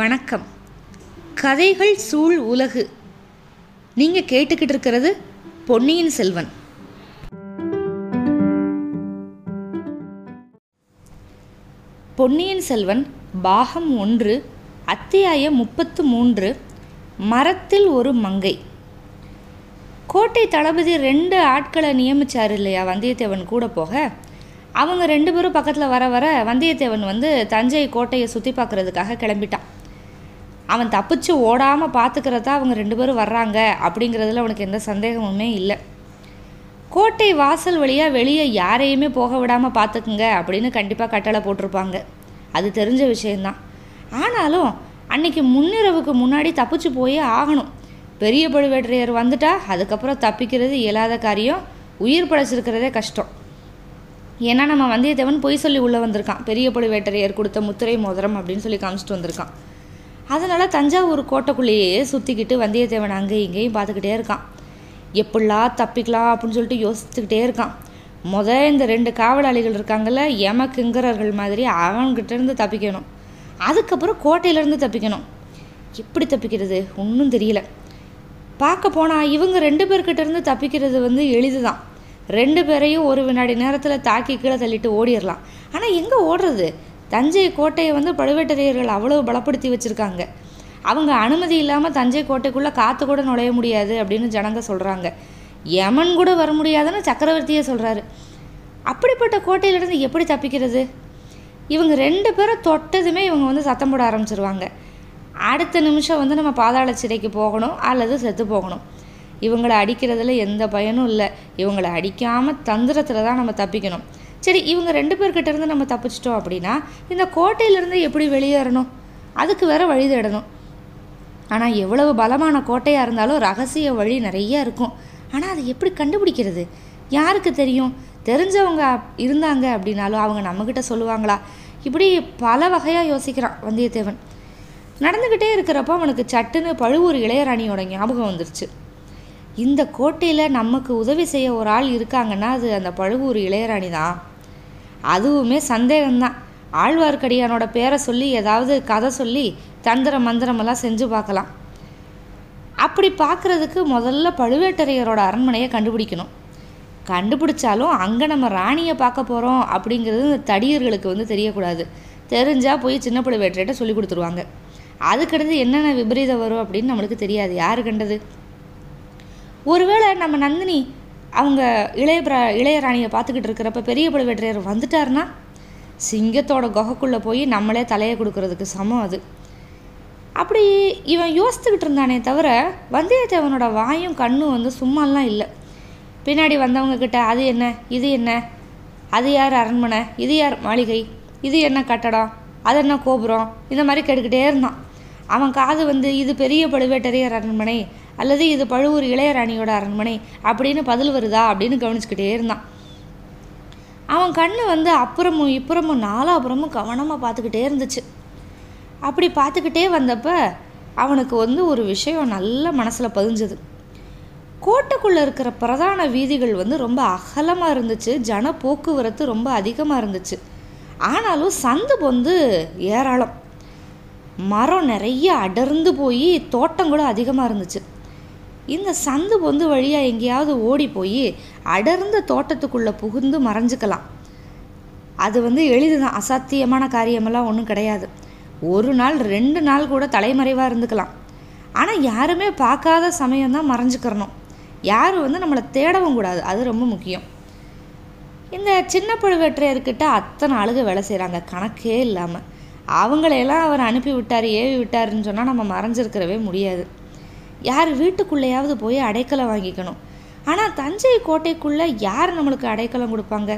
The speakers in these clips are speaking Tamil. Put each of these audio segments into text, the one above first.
வணக்கம். கதைகள் சூழ் உலகு. நீங்கள் கேட்டுக்கிட்டு இருக்கிறது பொன்னியின் செல்வன். பொன்னியின் செல்வன் பாகம் ஒன்று அத்தியாயம் முப்பத்து மூன்று மரத்தில் ஒரு மங்கை. கோட்டை தளபதி ரெண்டு ஆட்களை நியமிச்சார் இல்லையா வந்தியத்தேவன் கூட போக? அவங்க ரெண்டு பேரும் பக்கத்தில் வர வர வந்தியத்தேவன் வந்து தஞ்சை கோட்டையை சுற்றி பார்க்குறதுக்காக கிளம்பிட்டான். அவன் தப்பிச்சு ஓடாமல் பார்த்துக்கிறதா அவங்க ரெண்டு பேரும் வர்றாங்க அப்படிங்கிறதுல அவனுக்கு எந்த சந்தேகமுமே இல்லை. கோட்டை வாசல் வழியாக வெளியே யாரையுமே போக விடாமல் பார்த்துக்குங்க அப்படின்னு கண்டிப்பாக கட்டளை போட்டிருப்பாங்க. அது தெரிஞ்ச விஷயந்தான் ஆனாலும் அன்னைக்கு முன்னிரவுக்கு முன்னாடி தப்பிச்சு போயே ஆகணும். பெரிய பழுவேற்றையர் வந்துட்டா அதுக்கப்புறம் தப்பிக்கிறது இயலாத காரியம் உயிர் படைச்சிருக்கிறதே கஷ்டம். ஏன்னா நம்ம வந்தியத்தேவன் பொய் சொல்லி உள்ளே வந்திருக்கான். பெரிய பழுவேட்டரையர் கொடுத்த முத்திரை மோதிரம் அப்படின்னு சொல்லி காமிச்சிட்டு வந்திருக்கான். அதனால் தஞ்சாவூர் கோட்டைக்குள்ளேயே சுற்றிக்கிட்டு வந்தியத்தேவன் அங்கேயும் இங்கேயும் பார்த்துக்கிட்டே இருக்கான். எப்படிலாம் தப்பிக்கலாம் அப்படின்னு சொல்லிட்டு யோசித்துக்கிட்டே இருக்கான். முத இந்த ரெண்டு காவலாளிகள் இருக்காங்கல்ல எமக்குங்கிறர்கள் கிங்கரர்கள் மாதிரி அவன்கிட்ட இருந்து தப்பிக்கணும். அதுக்கப்புறம் கோட்டையிலேருந்து தப்பிக்கணும். எப்படி தப்பிக்கிறது? ஒன்றும் தெரியல. பார்க்க போனால் இவங்க ரெண்டு பேர்கிட்ட இருந்து தப்பிக்கிறது வந்து எளிது தான் ரெண்டு பேரையும் ஒரு வினாடி நேரத்தில் தாக்கி கீழே தள்ளிட்டு ஓடிடலாம். ஆனால் எங்கே ஓடுறது? தஞ்சை கோட்டையை வந்து பழுவேட்டரையர்கள் அவ்வளோ பலப்படுத்தி வச்சுருக்காங்க. அவங்க அனுமதி இல்லாமல் தஞ்சை கோட்டைக்குள்ளே காற்று கூட நுழைய முடியாது அப்படின்னு ஜனங்க சொல்கிறாங்க யமன் கூட வர முடியாதுன்னு சக்கரவர்த்தியே சொல்கிறாரு அப்படிப்பட்ட கோட்டையிலேருந்து எப்படி தப்பிக்கிறது? இவங்க ரெண்டு பேரும் தொட்டதுமே இவங்க வந்து சத்தம் போட ஆரம்பிச்சிருவாங்க. அடுத்த நிமிஷம் வந்து நம்ம பாதாள சிறைக்கு போகணும் அல்லது செத்து போகணும். இவங்களை அடிக்கிறதுல எந்த பயனும் இல்லை. இவங்களை அடிக்காமல் தந்திரத்தில் தான் நம்ம தப்பிக்கணும். சரி இவங்க ரெண்டு பேர்கிட்ட இருந்து நம்ம தப்பிச்சிட்டோம் அப்படின்னா இந்த கோட்டையிலேருந்து எப்படி வெளியேறணும்? அதுக்கு வேற வழி தேடணும். ஆனால் எவ்வளவு பலமான கோட்டையாக இருந்தாலும் ரகசிய வழி நிறைய இருக்கும். ஆனால் அதை எப்படி கண்டுபிடிக்கிறது? யாருக்கு தெரியும்? தெரிஞ்சவங்க இருந்தாங்க அப்படின்னாலும் அவங்க நம்மக்கிட்ட சொல்லுவாங்களா? இப்படி பல வகையாக யோசிக்கிறான் வந்தியத்தேவன். நடந்துக்கிட்டே இருக்கிறப்போ அவனுக்கு சட்டுன்னு பழுவூர் இளையராணியோட ஞாபகம் வந்துருச்சு. இந்த கோட்டையில் நமக்கு உதவி செய்ய ஒரு ஆள் இருக்காங்கன்னா அது அந்த பழுவூர் இளையராணி தான் அதுவுமே சந்தேகம்தான். ஆழ்வார்க்கடியானோட பேரை சொல்லி ஏதாவது கதை சொல்லி தந்திர மந்திரமெல்லாம் செஞ்சு பார்க்கலாம். அப்படி பார்க்குறதுக்கு முதல்ல பழுவேட்டரையரோட அரண்மனையை கண்டுபிடிக்கணும். கண்டுபிடிச்சாலும் அங்கே நம்ம ராணியை பார்க்க போகிறோம் அப்படிங்கிறது இந்த தடியர்களுக்கு வந்து தெரியக்கூடாது. தெரிஞ்சால் போய் சின்ன பழுவேட்டரையிட்ட சொல்லி கொடுத்துருவாங்க. அதுக்கடுத்து என்னென்ன விபரீதம் வரும் அப்படின்னு நம்மளுக்கு தெரியாது. யார் கண்டது? ஒருவேளை நம்ம நந்தினி அவங்க இளைய பிர இளையராணியை பார்த்துக்கிட்டு இருக்கிறப்ப பெரிய பழுவேட்டரையர் வந்துட்டாருன்னா சிங்கத்தோட குகைக்குள்ளே போய் நம்மளே தலையை கொடுக்கறதுக்கு சமம் அது. அப்படி இவன் யோசித்துக்கிட்டு இருந்தானே தவிர வந்தியத்தேவனோட வாயும் கண்ணும் வந்து சும்மாலாம் இல்லை. பின்னாடி வந்தவங்க கிட்ட அது என்ன? இது என்ன? அது யார் அரண்மனை? இது யார் மாளிகை? இது என்ன கட்டடம்? அது என்ன கோபுரம்? இந்த மாதிரி கேட்டுக்கிட்டே இருந்தான். அவன் காது வந்து இது பெரிய பழுவேட்டரையர் அரண்மனை. அல்லது இது பழுவூர் இளையராணியோட அரண்மனை அப்படின்னு பதில் வருதா அப்படின்னு கவனிச்சுக்கிட்டே இருந்தான். அவன் கண்ணு வந்து அப்புறமும் இப்புறமும் நாலாபுறமும் கவனமாக பார்த்துக்கிட்டே இருந்துச்சு. அப்படி பார்த்துக்கிட்டே வந்தப்ப அவனுக்கு வந்து ஒரு விஷயம் நல்ல மனசில் பதிஞ்சுது. கோட்டைக்குள்ளே இருக்கிற பிரதான வீதிகள் வந்து ரொம்ப அகலமாக இருந்துச்சு. ஜன போக்குவரத்து ரொம்ப அதிகமாக இருந்துச்சு. ஆனாலும் சந்து பொந்து ஏராளம். மரம் நிறைய அடர்ந்து போய் தோட்டம் கூட அதிகமாக இருந்துச்சு. இந்த சந்து பொந்து வழியாக எங்கேயாவது ஓடி போய் அடர்ந்த தோட்டத்துக்குள்ளே புகுந்து மறைஞ்சுக்கலாம். அது வந்து எளிது தான் அசாத்தியமான காரியமெல்லாம் ஒன்றும் கிடையாது. ஒரு நாள் ரெண்டு நாள் கூட தலைமறைவாக இருந்துக்கலாம். ஆனால் யாருமே பார்க்காத சமயம்தான் மறைஞ்சுக்கிறணும். யாரும் வந்து நம்மளை தேடவும் கூடாது. அது ரொம்ப முக்கியம். இந்த சின்ன பழுவேற்றையர்கிட்ட அத்தனை ஆளுக வேலை செய்கிறாங்க கணக்கே இல்லாமல் அவங்களையெல்லாம் அவர் அனுப்பி விட்டார் ஏவி விட்டாருன்னு சொன்னால் நம்ம மறைஞ்சிருக்கிறவே முடியாது. யார் வீட்டுக்குள்ளேயாவது போய் அடைக்கலம் வாங்கிக்கணும். ஆனால் தஞ்சை கோட்டைக்குள்ளே யார் நம்மளுக்கு அடைக்கலம் கொடுப்பாங்க?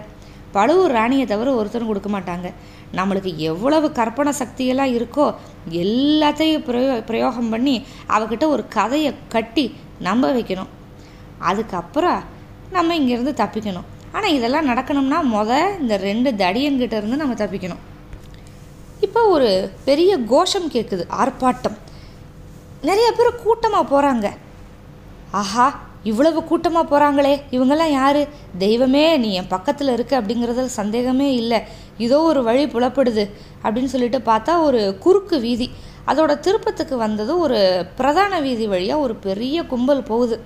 பழுவூர் ராணியை தவிர ஒருத்தரும் கொடுக்க மாட்டாங்க. நம்மளுக்கு எவ்வளவு கற்பனை சக்தியெல்லாம் இருக்கோ எல்லாத்தையும் பிரயோ பிரயோகம் பண்ணி அவகிட்ட ஒரு கதையை கட்டி நம்ப வைக்கணும். அதுக்கப்புறம் நம்ம இங்கேருந்து தப்பிக்கணும். ஆனால் இதெல்லாம் நடக்கணும்னா முத இந்த ரெண்டு தடியன்கிட்ட இருந்து நம்ம தப்பிக்கணும். இப்போ ஒரு பெரிய கோஷம் கேட்குது ஆர்ப்பாட்டம். நிறைய பேர் கூட்டமாக போகிறாங்க ஆஹா இவ்வளவு கூட்டமாக போகிறாங்களே இவங்கெல்லாம் யார்? தெய்வமே நீ என் பக்கத்தில் இருக்க அப்படிங்கிறதுல சந்தேகமே இல்லை. இதோ ஒரு வழி புலப்படுது அப்படின்னு சொல்லிட்டு பார்த்தா ஒரு குறுக்கு வீதி. அதோட திருப்பத்துக்கு வந்தது ஒரு பிரதான வீதி வழியாக ஒரு பெரிய கும்பல் போகுது.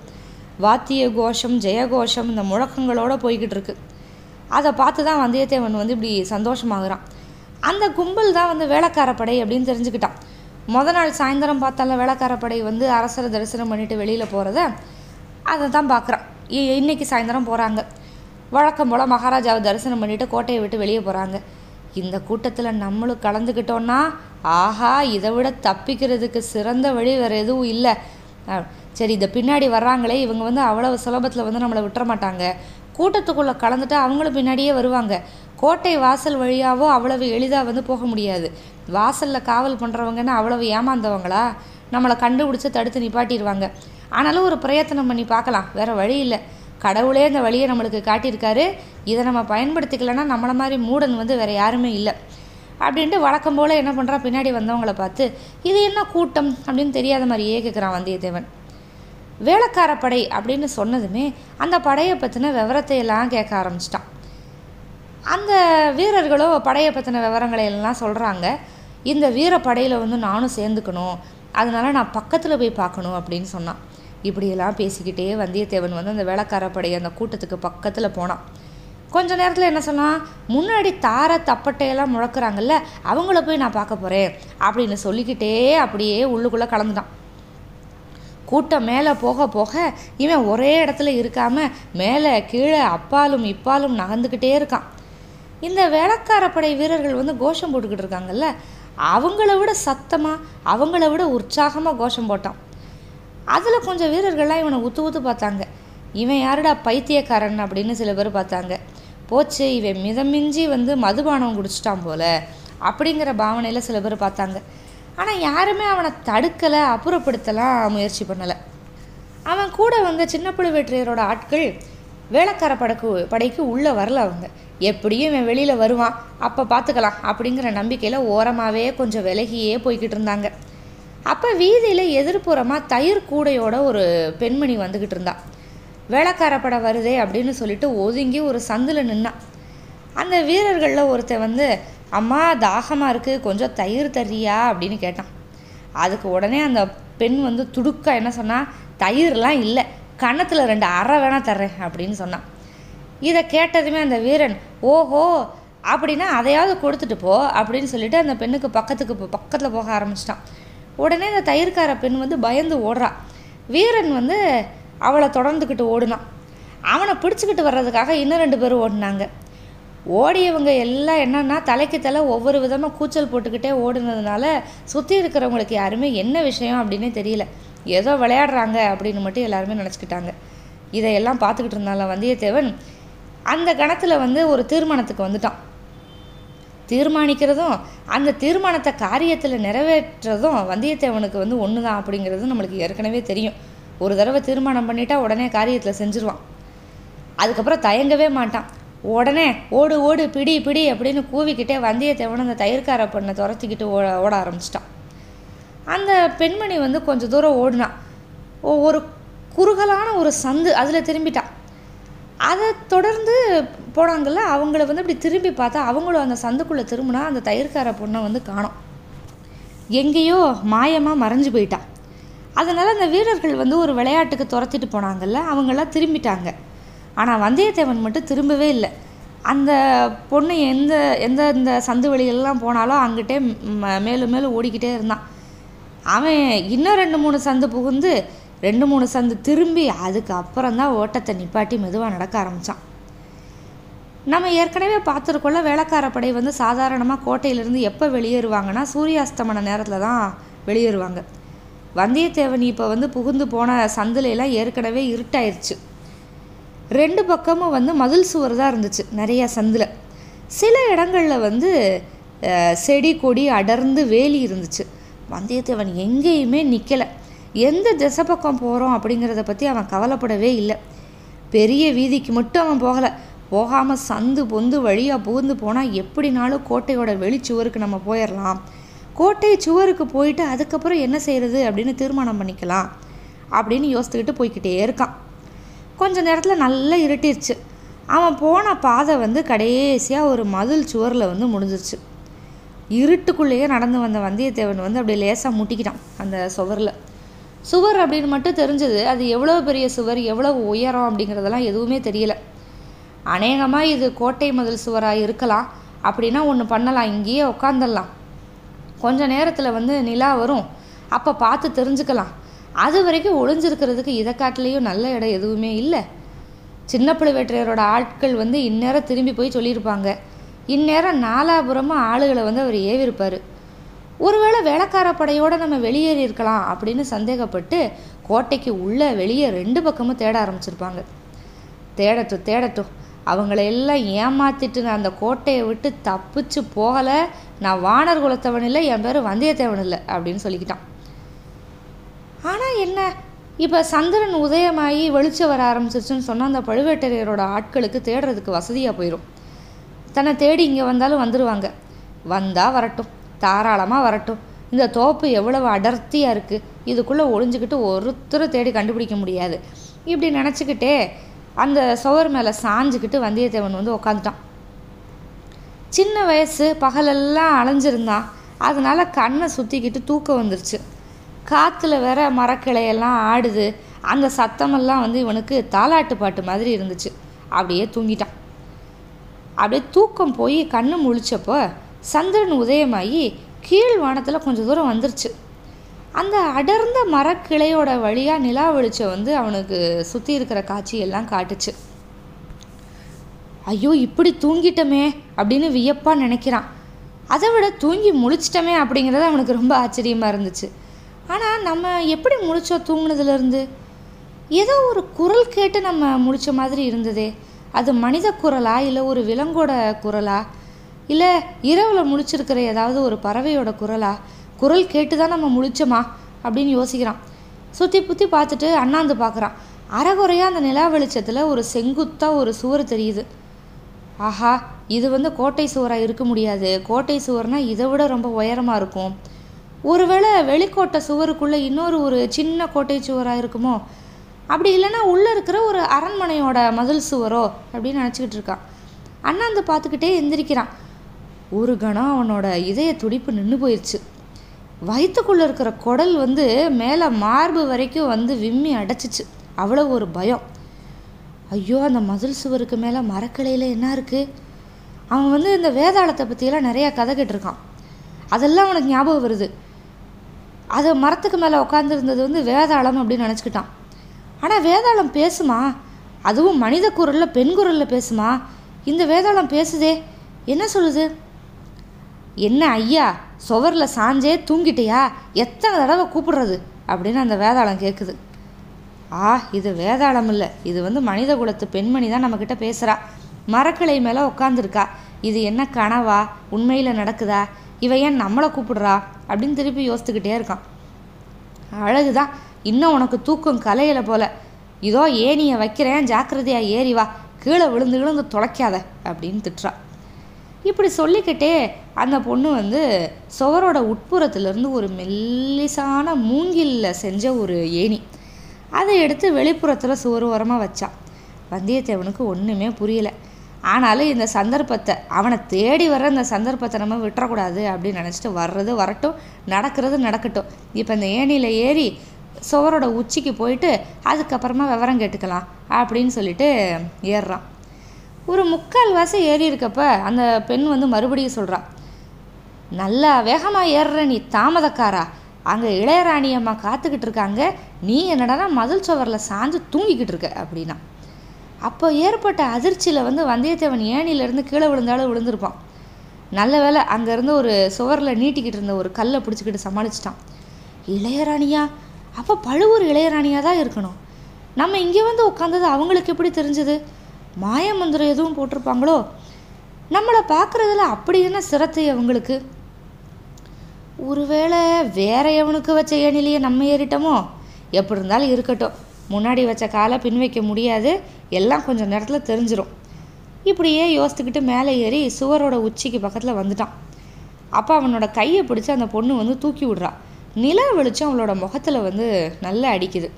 வாத்திய கோஷம் ஜெயகோஷம் இந்த முழக்கங்களோடு போய்கிட்டு இருக்கு. அதை பார்த்து தான் வந்தியத்தேவன் வந்து இப்படி சந்தோஷமாகறான். அந்த கும்பல் தான் வந்து வேளக்காரப்படை அப்படின்னு தெரிஞ்சுக்கிட்டான். முத நாள் சாயந்தரம் பார்த்தால வேலைக்காரப்படை வந்து அரசரை தரிசனம் பண்ணிட்டு வெளியில் போகிறத அதை தான் பார்க்குறான் இன்னைக்கு சாயந்தரம் போகிறாங்க வழக்கம் போல் மகாராஜாவை தரிசனம் பண்ணிவிட்டு கோட்டையை விட்டு வெளியே போகிறாங்க இந்த கூட்டத்தில் நம்மளும் கலந்துக்கிட்டோன்னா ஆஹா இதை விட தப்பிக்கிறதுக்கு சிறந்த வழி வேறு எதுவும் இல்லை. சரி இதை பின்னாடி வர்றாங்களே இவங்க வந்து அவ்வளவு சுலபத்தில் வந்து நம்மளை விட்டுற மாட்டாங்க. கூட்டத்துக்குள்ளே கலந்துட்டு அவங்களும் பின்னாடியே வருவாங்க. கோட்டை வாசல் வழியாவோ அவ்வளவு எளிதாக வந்து போக முடியாது. வாசலில் காவல் பண்ணுறவங்கன்னா அவ்வளவு ஏமாந்தவங்களா? நம்மளை கண்டுபிடிச்சி தடுத்து நிப்பாட்டிடுவாங்க ஆனாலும் ஒரு பிரயத்தனம் பண்ணி பார்க்கலாம். வேறு வழி இல்லை. கடவுளே இந்த வழியை நம்மளுக்கு காட்டியிருக்காரு. இதை நம்ம பயன்படுத்திக்கலன்னா நம்மளை மாதிரி மூடன் வந்து வேறு யாருமே இல்லை. அப்படின்ட்டு வழக்கம் போல் என்ன பண்ணுறான் பின்னாடி வந்தவங்கள பார்த்து இது என்ன கூட்டம்? அப்படின்னு தெரியாத மாதிரியே கேட்குறான் வந்தியத்தேவன். வேலைக்கார படை அப்படின்னு சொன்னதுமே அந்த படையை பற்றின விவரத்தை எல்லாம் கேட்க ஆரம்பிச்சிட்டான். அந்த வீரர்களோ படையை பற்றின விவரங்களை எல்லாம் சொல்கிறாங்க இந்த வீரப்படையில் வந்து நானும் சேர்ந்துக்கணும். அதனால் நான் பக்கத்தில் போய் பார்க்கணும் அப்படின்னு சொன்னான். இப்படியெல்லாம் பேசிக்கிட்டே வந்தியத்தேவன் வந்து அந்த வேளக்காரப்படை அந்த கூட்டத்துக்கு பக்கத்தில் போனான். கொஞ்ச நேரத்தில் என்ன சொன்னான்? முன்னாடி தார தப்பட்டையெல்லாம் முழக்கிறாங்கல்ல அவங்கள போய் நான் பார்க்க போகிறேன் அப்படின்னு சொல்லிக்கிட்டே அப்படியே உள்ளுக்குள்ளே கலந்துட்டான். கூட்டம் மேலே போக போக இவன் ஒரே இடத்துல இருக்காமல் மேலே கீழே அப்பாலும் இப்பாலும் நகர்ந்துக்கிட்டே இருக்கான். இந்த வேளக்காரப்படை வீரர்கள் வந்து கோஷம் போட்டுக்கிட்டு இருக்காங்கல்ல அவங்கள விட சத்தமாக அவங்கள விட உற்சாகமாக கோஷம் போட்டான். அதில் கொஞ்சம் வீரர்கள்லாம் இவனை உத்து ஊத்து பார்த்தாங்க. இவன் யாருடா பைத்தியக்காரன் அப்படின்னு சில பேர் பார்த்தாங்க. போச்சு இவன் மிதமிஞ்சி வந்து மதுபானம் குடிச்சிட்டான் போல அப்படிங்கிற பாவனையில் சில பேர் பார்த்தாங்க. ஆனால் யாருமே அவனை தடுக்கலை அப்புறப்படுத்தலாம் முயற்சி பண்ணலை. அவன் கூட வந்த சின்ன புழுவேற்றையரோட ஆட்கள் வேளக்கார படக்கு படைக்கு உள்ளே வரல அவங்க. எப்படியும் இவன் வெளியில் வருவான். அப்போ பார்த்துக்கலாம் அப்படிங்கிற நம்பிக்கையில் ஓரமாகவே கொஞ்சம் விலகியே போய்கிட்டு இருந்தாங்க. அப்போ வீதியில் எதிர்ப்புறமாக தயிர் கூடையோட ஒரு பெண்மணி வந்துக்கிட்டு இருந்தா. வேளக்கார படம் வருதே அப்படின்னு சொல்லிட்டு ஒதுங்கி ஒரு சந்தில் நின்னான் அந்த வீரர்களில் ஒருத்தன் வந்து அம்மா தாகமாக இருக்குது கொஞ்சம் தயிர் தரியா அப்படின்னு கேட்டான். அதுக்கு உடனே அந்த பெண் வந்து துடுக்கா என்ன சொன்னால் தயிர்லாம் இல்லை. கன்னத்தில் ரெண்டு அறை வேணால் தர்றேன் அப்படின்னு சொன்னான். இதை கேட்டதுமே அந்த வீரன் ஓஹோ அப்படின்னா அதையாவது கொடுத்துட்டு போ அப்படின்னு சொல்லிட்டு அந்த பெண்ணுக்கு பக்கத்துக்கு பக்கத்தில் போக ஆரம்பிச்சிட்டான். உடனே இந்த தயிர்கார பெண் வந்து பயந்து ஓடுறா. வீரன் வந்து அவளை தொடர்ந்துக்கிட்டு ஓடுனான். அவனை பிடிச்சிக்கிட்டு வர்றதுக்காக இன்னும் ரெண்டு பேரும் ஓடினாங்க. ஓடியவங்க எல்லாம் என்னன்னா தலைக்கு தலை ஒவ்வொரு விதமாக கூச்சல் போட்டுக்கிட்டே ஓடுனதுனால சுற்றி இருக்கிறவங்களுக்கு யாருமே என்ன விஷயம் அப்படின்னே தெரியல. ஏதோ விளையாடுறாங்க அப்படின்னு மட்டும் எல்லாருமே நினச்சிக்கிட்டாங்க. இதையெல்லாம் பார்த்துக்கிட்டு இருந்தால வந்தியத்தேவன் அந்த கணத்தில் வந்து ஒரு தீர்மானத்துக்கு வந்துட்டான். தீர்மானிக்கிறதும் அந்த தீர்மானத்தை காரியத்தில் நிறைவேற்றுறதும் வந்தியத்தேவனுக்கு வந்து ஒன்று தான் அப்படிங்கிறது நம்மளுக்கு ஏற்கனவே தெரியும். ஒரு தடவை தீர்மானம் பண்ணிட்டா உடனே காரியத்தில் செஞ்சுருவான். அதுக்கப்புறம் தயங்கவே மாட்டான். உடனே ஓடு ஓடு பிடி பிடி அப்படின்னு கூவிக்கிட்டே வந்தியத்தேவன் அந்த தயிர்கார பண்ணை துரத்திக்கிட்டு ஓட ஓட ஆரம்பிச்சிட்டான். அந்த பெண்மணி வந்து கொஞ்சம் தூரம் ஓடினான் ஒரு குறுகலான ஒரு சந்து அதில் திரும்பிட்டான் அதை தொடர்ந்து போனாங்கல்ல அவங்கள வந்து இப்படி திரும்பி பார்த்தா அவங்களும் அந்த சந்துக்குள்ளே திரும்பினா அந்த தயிர்கார பொண்ணை வந்து காணும். எங்கேயோ மாயமாக மறைஞ்சு போயிட்டான் அதனால் அந்த வீரர்கள் வந்து ஒரு விளையாட்டுக்கு துரத்திட்டு போனாங்கல்ல அவங்கெல்லாம் திரும்பிட்டாங்க. ஆனால் வந்தியத்தேவன் மட்டும் திரும்பவே இல்லை. அந்த பொண்ணு எந்த எந்த இந்த சந்து வழியெல்லாம் போனாலும் அங்கிட்டே மேலும் மேலும் ஓடிக்கிட்டே இருந்தான். அவன் இன்னும் ரெண்டு மூணு சந்து புகுந்து ரெண்டு மூணு சந்து திரும்பி அதுக்கப்புறம் தான் ஓட்டத்தை நிப்பாட்டி மெதுவாக நடக்க ஆரம்பித்தான் நம்ம ஏற்கனவே பார்த்துருக்கோள்ள வேளக்காரப்படை வந்து சாதாரணமாக கோட்டையிலேருந்து எப்போ வெளியேறுவாங்கன்னா சூரியாஸ்தமன நேரத்தில் தான் வெளியேறுவாங்க. வந்தியத்தேவன் இப்போ வந்து புகுந்து போன சந்திலையெல்லாம் ஏற்கனவே இருட்டாயிருச்சு. ரெண்டு பக்கமும் வந்து மதில் சுவர் தான் இருந்துச்சு நிறையா சந்தில். சில இடங்களில் வந்து செடி கொடி அடர்ந்து வேலி இருந்துச்சு. வந்தியத்தேவன் எங்கேயுமே நிற்கலை எந்த திசை பக்கம் போகிறோம் அப்படிங்கிறத பற்றி அவன் கவலைப்படவே இல்லை. பெரிய வீதிக்கு மட்டும் அவன் போகலை. போகாமல் சந்து பொந்து வழியாக புகுந்து போனால் எப்படினாலும் கோட்டையோட வெளிச்சுவருக்கு நம்ம போயிடலாம் கோட்டை சுவருக்கு போயிட்டு அதுக்கப்புறம் என்ன செய்கிறது அப்படின்னு தீர்மானம் பண்ணிக்கலாம் அப்படின்னு யோசித்துக்கிட்டு போய்கிட்டே இருக்கான். கொஞ்ச நேரத்தில் நல்லா இருட்டிருச்சு. அவன் போன பாதை வந்து கடைசியாக ஒரு மதில் சுவரில் வந்து முடிஞ்சிருச்சு. இருட்டுக்குள்ளேயே நடந்து வந்த வந்தியத்தேவன் வந்து அப்படியே லேசாக முட்டிக்கிட்டான் அந்த சுவரில். சுவர் அப்படின்னு மட்டும் தெரிஞ்சது அது எவ்வளோ பெரிய சுவர் எவ்வளோ உயரம் அப்படிங்கிறதெல்லாம் எதுவுமே தெரியல. அநேகமாக இது கோட்டை மதில் சுவராக இருக்கலாம் அப்படின்னா ஒன்று பண்ணலாம் இங்கேயே உட்காந்துடலாம் கொஞ்ச நேரத்தில் வந்து நிலா வரும் அப்போ பார்த்து தெரிஞ்சுக்கலாம். அது வரைக்கும் ஒளிஞ்சிருக்கிறதுக்கு இதை காட்டிலையும் நல்ல இடம் எதுவுமே இல்லை. சின்ன பழுவேற்றையரோட ஆட்கள் வந்து இந்நேரம் திரும்பி போய் சொல்லியிருப்பாங்க இந்நேரம் நாலாபுரமும் ஆளுகளை வந்து அவர் ஏவிருப்பார். ஒருவேளை வேலைக்கார படையோடு நம்ம வெளியேறி இருக்கலாம் அப்படின்னு சந்தேகப்பட்டு கோட்டைக்கு உள்ளே வெளியே ரெண்டு பக்கமும் தேட ஆரம்பிச்சிருப்பாங்க. தேடட்டும் தேடட்டும். அவங்கள எல்லாம் ஏமாத்திட்டு நான் அந்த கோட்டையை விட்டு தப்பிச்சு போகலை. நான் வானர் குலத்தவன் இல்லை என் பேர் வந்தியத்தேவன் இல்லை அப்படின்னு சொல்லிக்கிட்டான். ஆனால் என்ன? இப்போ சந்திரன் உதயமாகி வெளிச்சம் வர ஆரம்பிச்சிருச்சுன்னு சொன்னால் அந்த பழுவேட்டரையரோட ஆட்களுக்கு தேடுறதுக்கு வசதியாக போயிடும் தன்னை தேடி இங்கே வந்தாலும் வந்துடுவாங்க வந்தால் வரட்டும். தாராளமாக வரட்டும். இந்த தோப்பு எவ்வளவு அடர்த்தியாக இருக்குது இதுக்குள்ளே ஒளிஞ்சிக்கிட்டு ஒருத்தரை தேடி கண்டுபிடிக்க முடியாது. இப்படி நினச்சிக்கிட்டே அந்த சுவர் மேலே சாஞ்சுக்கிட்டு வந்தியத்தேவன் வந்து உக்காந்துட்டான். சின்ன வயசு பகலெல்லாம் அலைஞ்சிருந்தான். அதனால் கண்ணை சுற்றிக்கிட்டு தூக்கம் வந்துருச்சு. காற்றுல வேற மரக்கிளையெல்லாம் ஆடுது. அந்த சத்தமெல்லாம் வந்து இவனுக்கு தாலாட்டு பாட்டு மாதிரி இருந்துச்சு. அப்படியே தூங்கிட்டான். அப்படியே தூக்கம் போய் கண்ணு முழிச்சப்போ சந்திரன் உதயமாகி கீழ் வானத்தில் கொஞ்சம் தூரம் வந்துருச்சு. அந்த அடர்ந்த மரக்கிளையோட வழியாக நிலா வெளிச்சம் வந்து அவனுக்கு சுற்றி இருக்கிற காட்சியெல்லாம் காட்டுச்சு. ஐயோ இப்படி தூங்கிட்டமே அப்படின்னு வியப்பாக நினைக்கிறான். அதை விட தூங்கி முழிச்சிட்டமே அப்படிங்கிறது அவனுக்கு ரொம்ப ஆச்சரியமாக இருந்துச்சு. ஆனால் நம்ம எப்படி முழிச்சோம் தூங்கினதுலேருந்து ஏதோ ஒரு குரல் கேட்டு நம்ம முழிச்ச மாதிரி இருந்ததே. அது மனித குரலா இல்லை ஒரு விலங்கோட குரலா? இல்லை இரவில் முழிச்சிருக்கிற ஏதாவது ஒரு பறவையோட குரலா? குரல் கேட்டு தான் நம்ம முழிச்சோமா? அப்படின்னு யோசிக்கிறான். சுற்றி புற்றி பார்த்துட்டு அண்ணாந்து பார்க்குறான். அறகுறையாக அந்த நிலா வெளிச்சத்தில் ஒரு செங்குத்தாக ஒரு சுவர் தெரியுது. ஆஹா இது வந்து கோட்டை சுவராக இருக்க முடியாது. கோட்டை சுவர்னால் இதை விட ரொம்ப உயரமாக இருக்கும். ஒருவேளை வெளிக்கோட்டை சுவருக்குள்ளே இன்னொரு ஒரு சின்ன கோட்டை சுவராக இருக்குமோ? அப்படி இல்லைன்னா உள்ளே இருக்கிற ஒரு அரண்மனையோட மதில் சுவரோ அப்படின்னு நினச்சிக்கிட்டு இருக்கான். அண்ணாந்து பார்த்துக்கிட்டே எந்திரிக்கிறான். ஒரு கணம் அவனோட இதய துடிப்பு நின்று போயிடுச்சு வயிற்றுக்குள்ளே இருக்கிற குடல் வந்து மேலே மார்பு வரைக்கும் வந்து விம்மி அடைச்சிச்சு. அவ்வளோ ஒரு பயம். ஐயோ அந்த மதில் சுவருக்கு மேலே மரக்கிளையில் என்ன இருக்குது அவன் வந்து இந்த வேதாளத்தை பற்றியெல்லாம் நிறையா கதை கேட்டிருக்கான். அதெல்லாம் அவனுக்கு ஞாபகம் வருது. அதை மரத்துக்கு மேலே உட்காந்துருந்தது வந்து வேதாளம் அப்படின்னு நினச்சிக்கிட்டான். ஆனால் வேதாளம் பேசுமா? அதுவும் மனித குரலில் பெண் குரலில் பேசுமா? இந்த வேதாளம் பேசுதே என்ன சொல்லுது? என்ன ஐயா சுவரில் சாஞ்சே தூங்கிட்டியா? எத்தனை தடவை கூப்பிடுறது? அப்படின்னு அந்த வேதாளம் கேட்குது ஆ இது வேதாளம் இல்லை. இது வந்து மனித குலத்து பெண்மணி தான் நம்மக்கிட்ட பேசுகிறா மரக்கிளை மேலே உட்காந்துருக்கா இது என்ன கனவா? உண்மையில் நடக்குதா? இவ ஏன் நம்மளை கூப்பிடுறா? அப்படின்னு திருப்பி யோசித்துக்கிட்டே இருக்கான். அழகுதான். இன்னும் உனக்கு தூக்கம் கலையில போல. இதோ ஏனியை வைக்கிறேன் ஜாக்கிரதையா ஏறி வா. கீழே விழுந்து விழுந்து தொலைக்காத அப்படின்னு திட்டுறா. இப்படி சொல்லிக்கிட்டே அந்த பொண்ணு வந்து சுவரோட உட்புறத்துலேருந்து ஒரு மெல்லிசான மூங்கில்ல செஞ்ச ஒரு ஏணி. அதை எடுத்து வெளிப்புறத்தில் சுவர் ஓரமாக வச்சான் வந்தியத்தேவனுக்கு ஒன்றுமே புரியல. ஆனாலும் இந்த சந்தர்ப்பத்தை அவனை தேடி வர்ற இந்த சந்தர்ப்பத்தை நம்ம விட்டுறக்கூடாது அப்படின்னு நினச்சிட்டு வர்றது வரட்டும் நடக்கிறது நடக்கட்டும். இப்போ இந்த ஏணியில் ஏறி சுவரோட உச்சிக்கு போயிட்டு அதுக்கப்புறமா விவரம் கேட்டுக்கலாம் அப்படின்னு சொல்லிட்டு ஏறுறான். ஒரு முக்கால் வாசி ஏறி இருக்கப்ப அந்த பெண் வந்து மறுபடியும் சொல்கிறான் நல்லா வேகமாக ஏறுற நீ தாமதக்காரா. அங்கே இளையராணி அம்மா காத்துக்கிட்டு இருக்காங்க. நீ என்னடானா மதில் சுவரில் சாஞ்சு தூங்கிக்கிட்டு இருக்க? அப்படின்னா. அப்போ ஏற்பட்ட அதிர்ச்சியில் வந்து வந்தியத்தேவன் ஏணியிலேருந்து கீழே விழுந்தாலும் விழுந்திருப்பான். நல்ல வேலை அங்கேருந்து ஒரு சுவரில் நீட்டிக்கிட்டு இருந்த ஒரு கல்லை பிடிச்சிக்கிட்டு சமாளிச்சிட்டான். இளையராணியா? அப்போ பழுவூர் இளையராணியாக தான் இருக்கணும். நம்ம இங்கே வந்து உட்காந்தது அவங்களுக்கு எப்படி தெரிஞ்சது? மாயமந்திரம் எதுவும் போட்டிருப்பாங்களோ? நம்மளை பார்க்குறதுல அப்படி என்ன சிரத்தை அவங்களுக்கு? ஒருவேளை வேற எவனுக்கு வச்ச ஏணிலேயே நம்ம ஏறிட்டோமோ? எப்படி இருந்தாலும் இருக்கட்டும். முன்னாடி வச்ச காலை பின் வைக்க முடியாது. எல்லாம் கொஞ்சம் நேரத்தில் தெரிஞ்சிடும் இப்படியே யோசித்துக்கிட்டு மேலே ஏறி சுவரோட உச்சிக்கு பக்கத்தில் வந்துட்டான். அப்போ அவனோட கையை பிடிச்சி அந்த பொண்ணு வந்து தூக்கி விடுறா. நில வெளிச்சம் அவளோட முகத்தில் வந்து நல்லா அடிக்குது.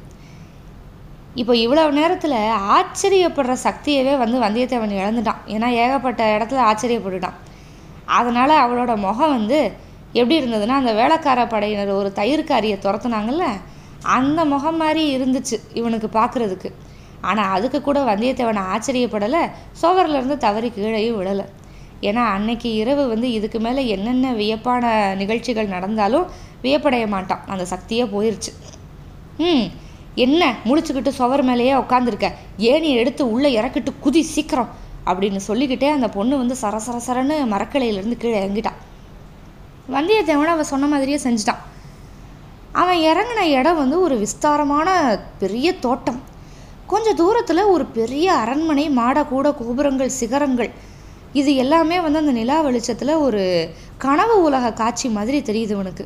இப்போ இவ்வளவு நேரத்தில் ஆச்சரியப்படுற சக்தியவே வந்து வந்தியத்தேவன் இழந்துட்டான். ஏன்னா ஏகப்பட்ட இடத்துல ஆச்சரியப்பட்டுட்டான். அதனால் அவளோட முகம் வந்து எப்படி இருந்ததுன்னா அந்த வேலைக்கார படையினர் ஒரு தயிர்காரியை துரத்துனாங்கல்ல அந்த முகம் மாதிரி இருந்துச்சு இவனுக்கு பார்க்குறதுக்கு ஆனால் அதுக்கு கூட வந்தியத்தேவனை ஆச்சரியப்படலை சுவர்லேருந்து தவறி கீழேயும் விழலை. ஏன்னா அன்னைக்கு இரவு வந்து இதுக்கு மேலே என்னென்ன வியப்பான நிகழ்ச்சிகள் நடந்தாலும் வியப்படைய மாட்டான். அந்த சக்தியே போயிருச்சு. ம் என்ன முடிச்சுக்கிட்டு சுவர் மேலேயே உட்காந்துருக்க ஏணி எடுத்து உள்ளே இறக்கிட்டு குதி சீக்கிரம்? அப்படின்னு சொல்லிக்கிட்டே அந்த பொண்ணு வந்து சரசரசரன்னு மரக்கலையிலேருந்து கீழே இறங்கிட்டான் வந்தியத்தேவனை அவன் சொன்ன மாதிரியே செஞ்சிட்டான். அவன் இறங்கின இடம் வந்து ஒரு விஸ்தாரமான பெரிய தோட்டம். கொஞ்சம் தூரத்தில் ஒரு பெரிய அரண்மனை மாடக்கூட கோபுரங்கள் சிகரங்கள். இது எல்லாமே வந்து அந்த நிலா வெளிச்சத்தில் ஒரு கனவு உலக காட்சி மாதிரி தெரியுது இவனுக்கு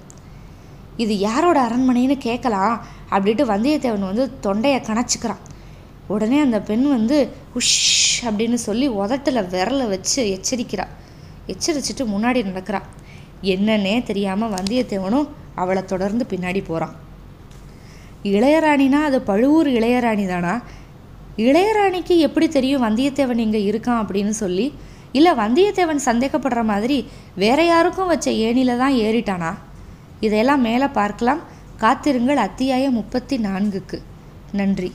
இது யாரோட அரண்மனைன்னு கேட்கலாம் அப்படின்ட்டு வந்தியத்தேவன் வந்து தொண்டையை கணச்சிக்கிறான் உடனே அந்த பெண் வந்து உஷ் அப்படின்னு சொல்லி உதட்டில் விரலை வச்சு எச்சரிக்கிறாள் எச்சரிச்சிட்டு முன்னாடி நடக்கிறான் என்னன்னே தெரியாமல் வந்தியத்தேவனும் அவளை தொடர்ந்து பின்னாடி போகிறான் இளையராணினா அது பழுவூர் இளையராணி தானா இளையராணிக்கு எப்படி தெரியும் வந்தியத்தேவன் இங்கே இருக்கான் அப்படின்னு சொல்லி? இல்லை வந்தியத்தேவன் சந்தேகப்படுற மாதிரி வேற யாருக்கும் வச்ச ஏணியில் தான் ஏறிட்டானா? இதையெல்லாம் மேலே பார்க்கலாம். காத்திருங்கள் அத்தியாயம் முப்பத்தி நான்குக்கு. நன்றி.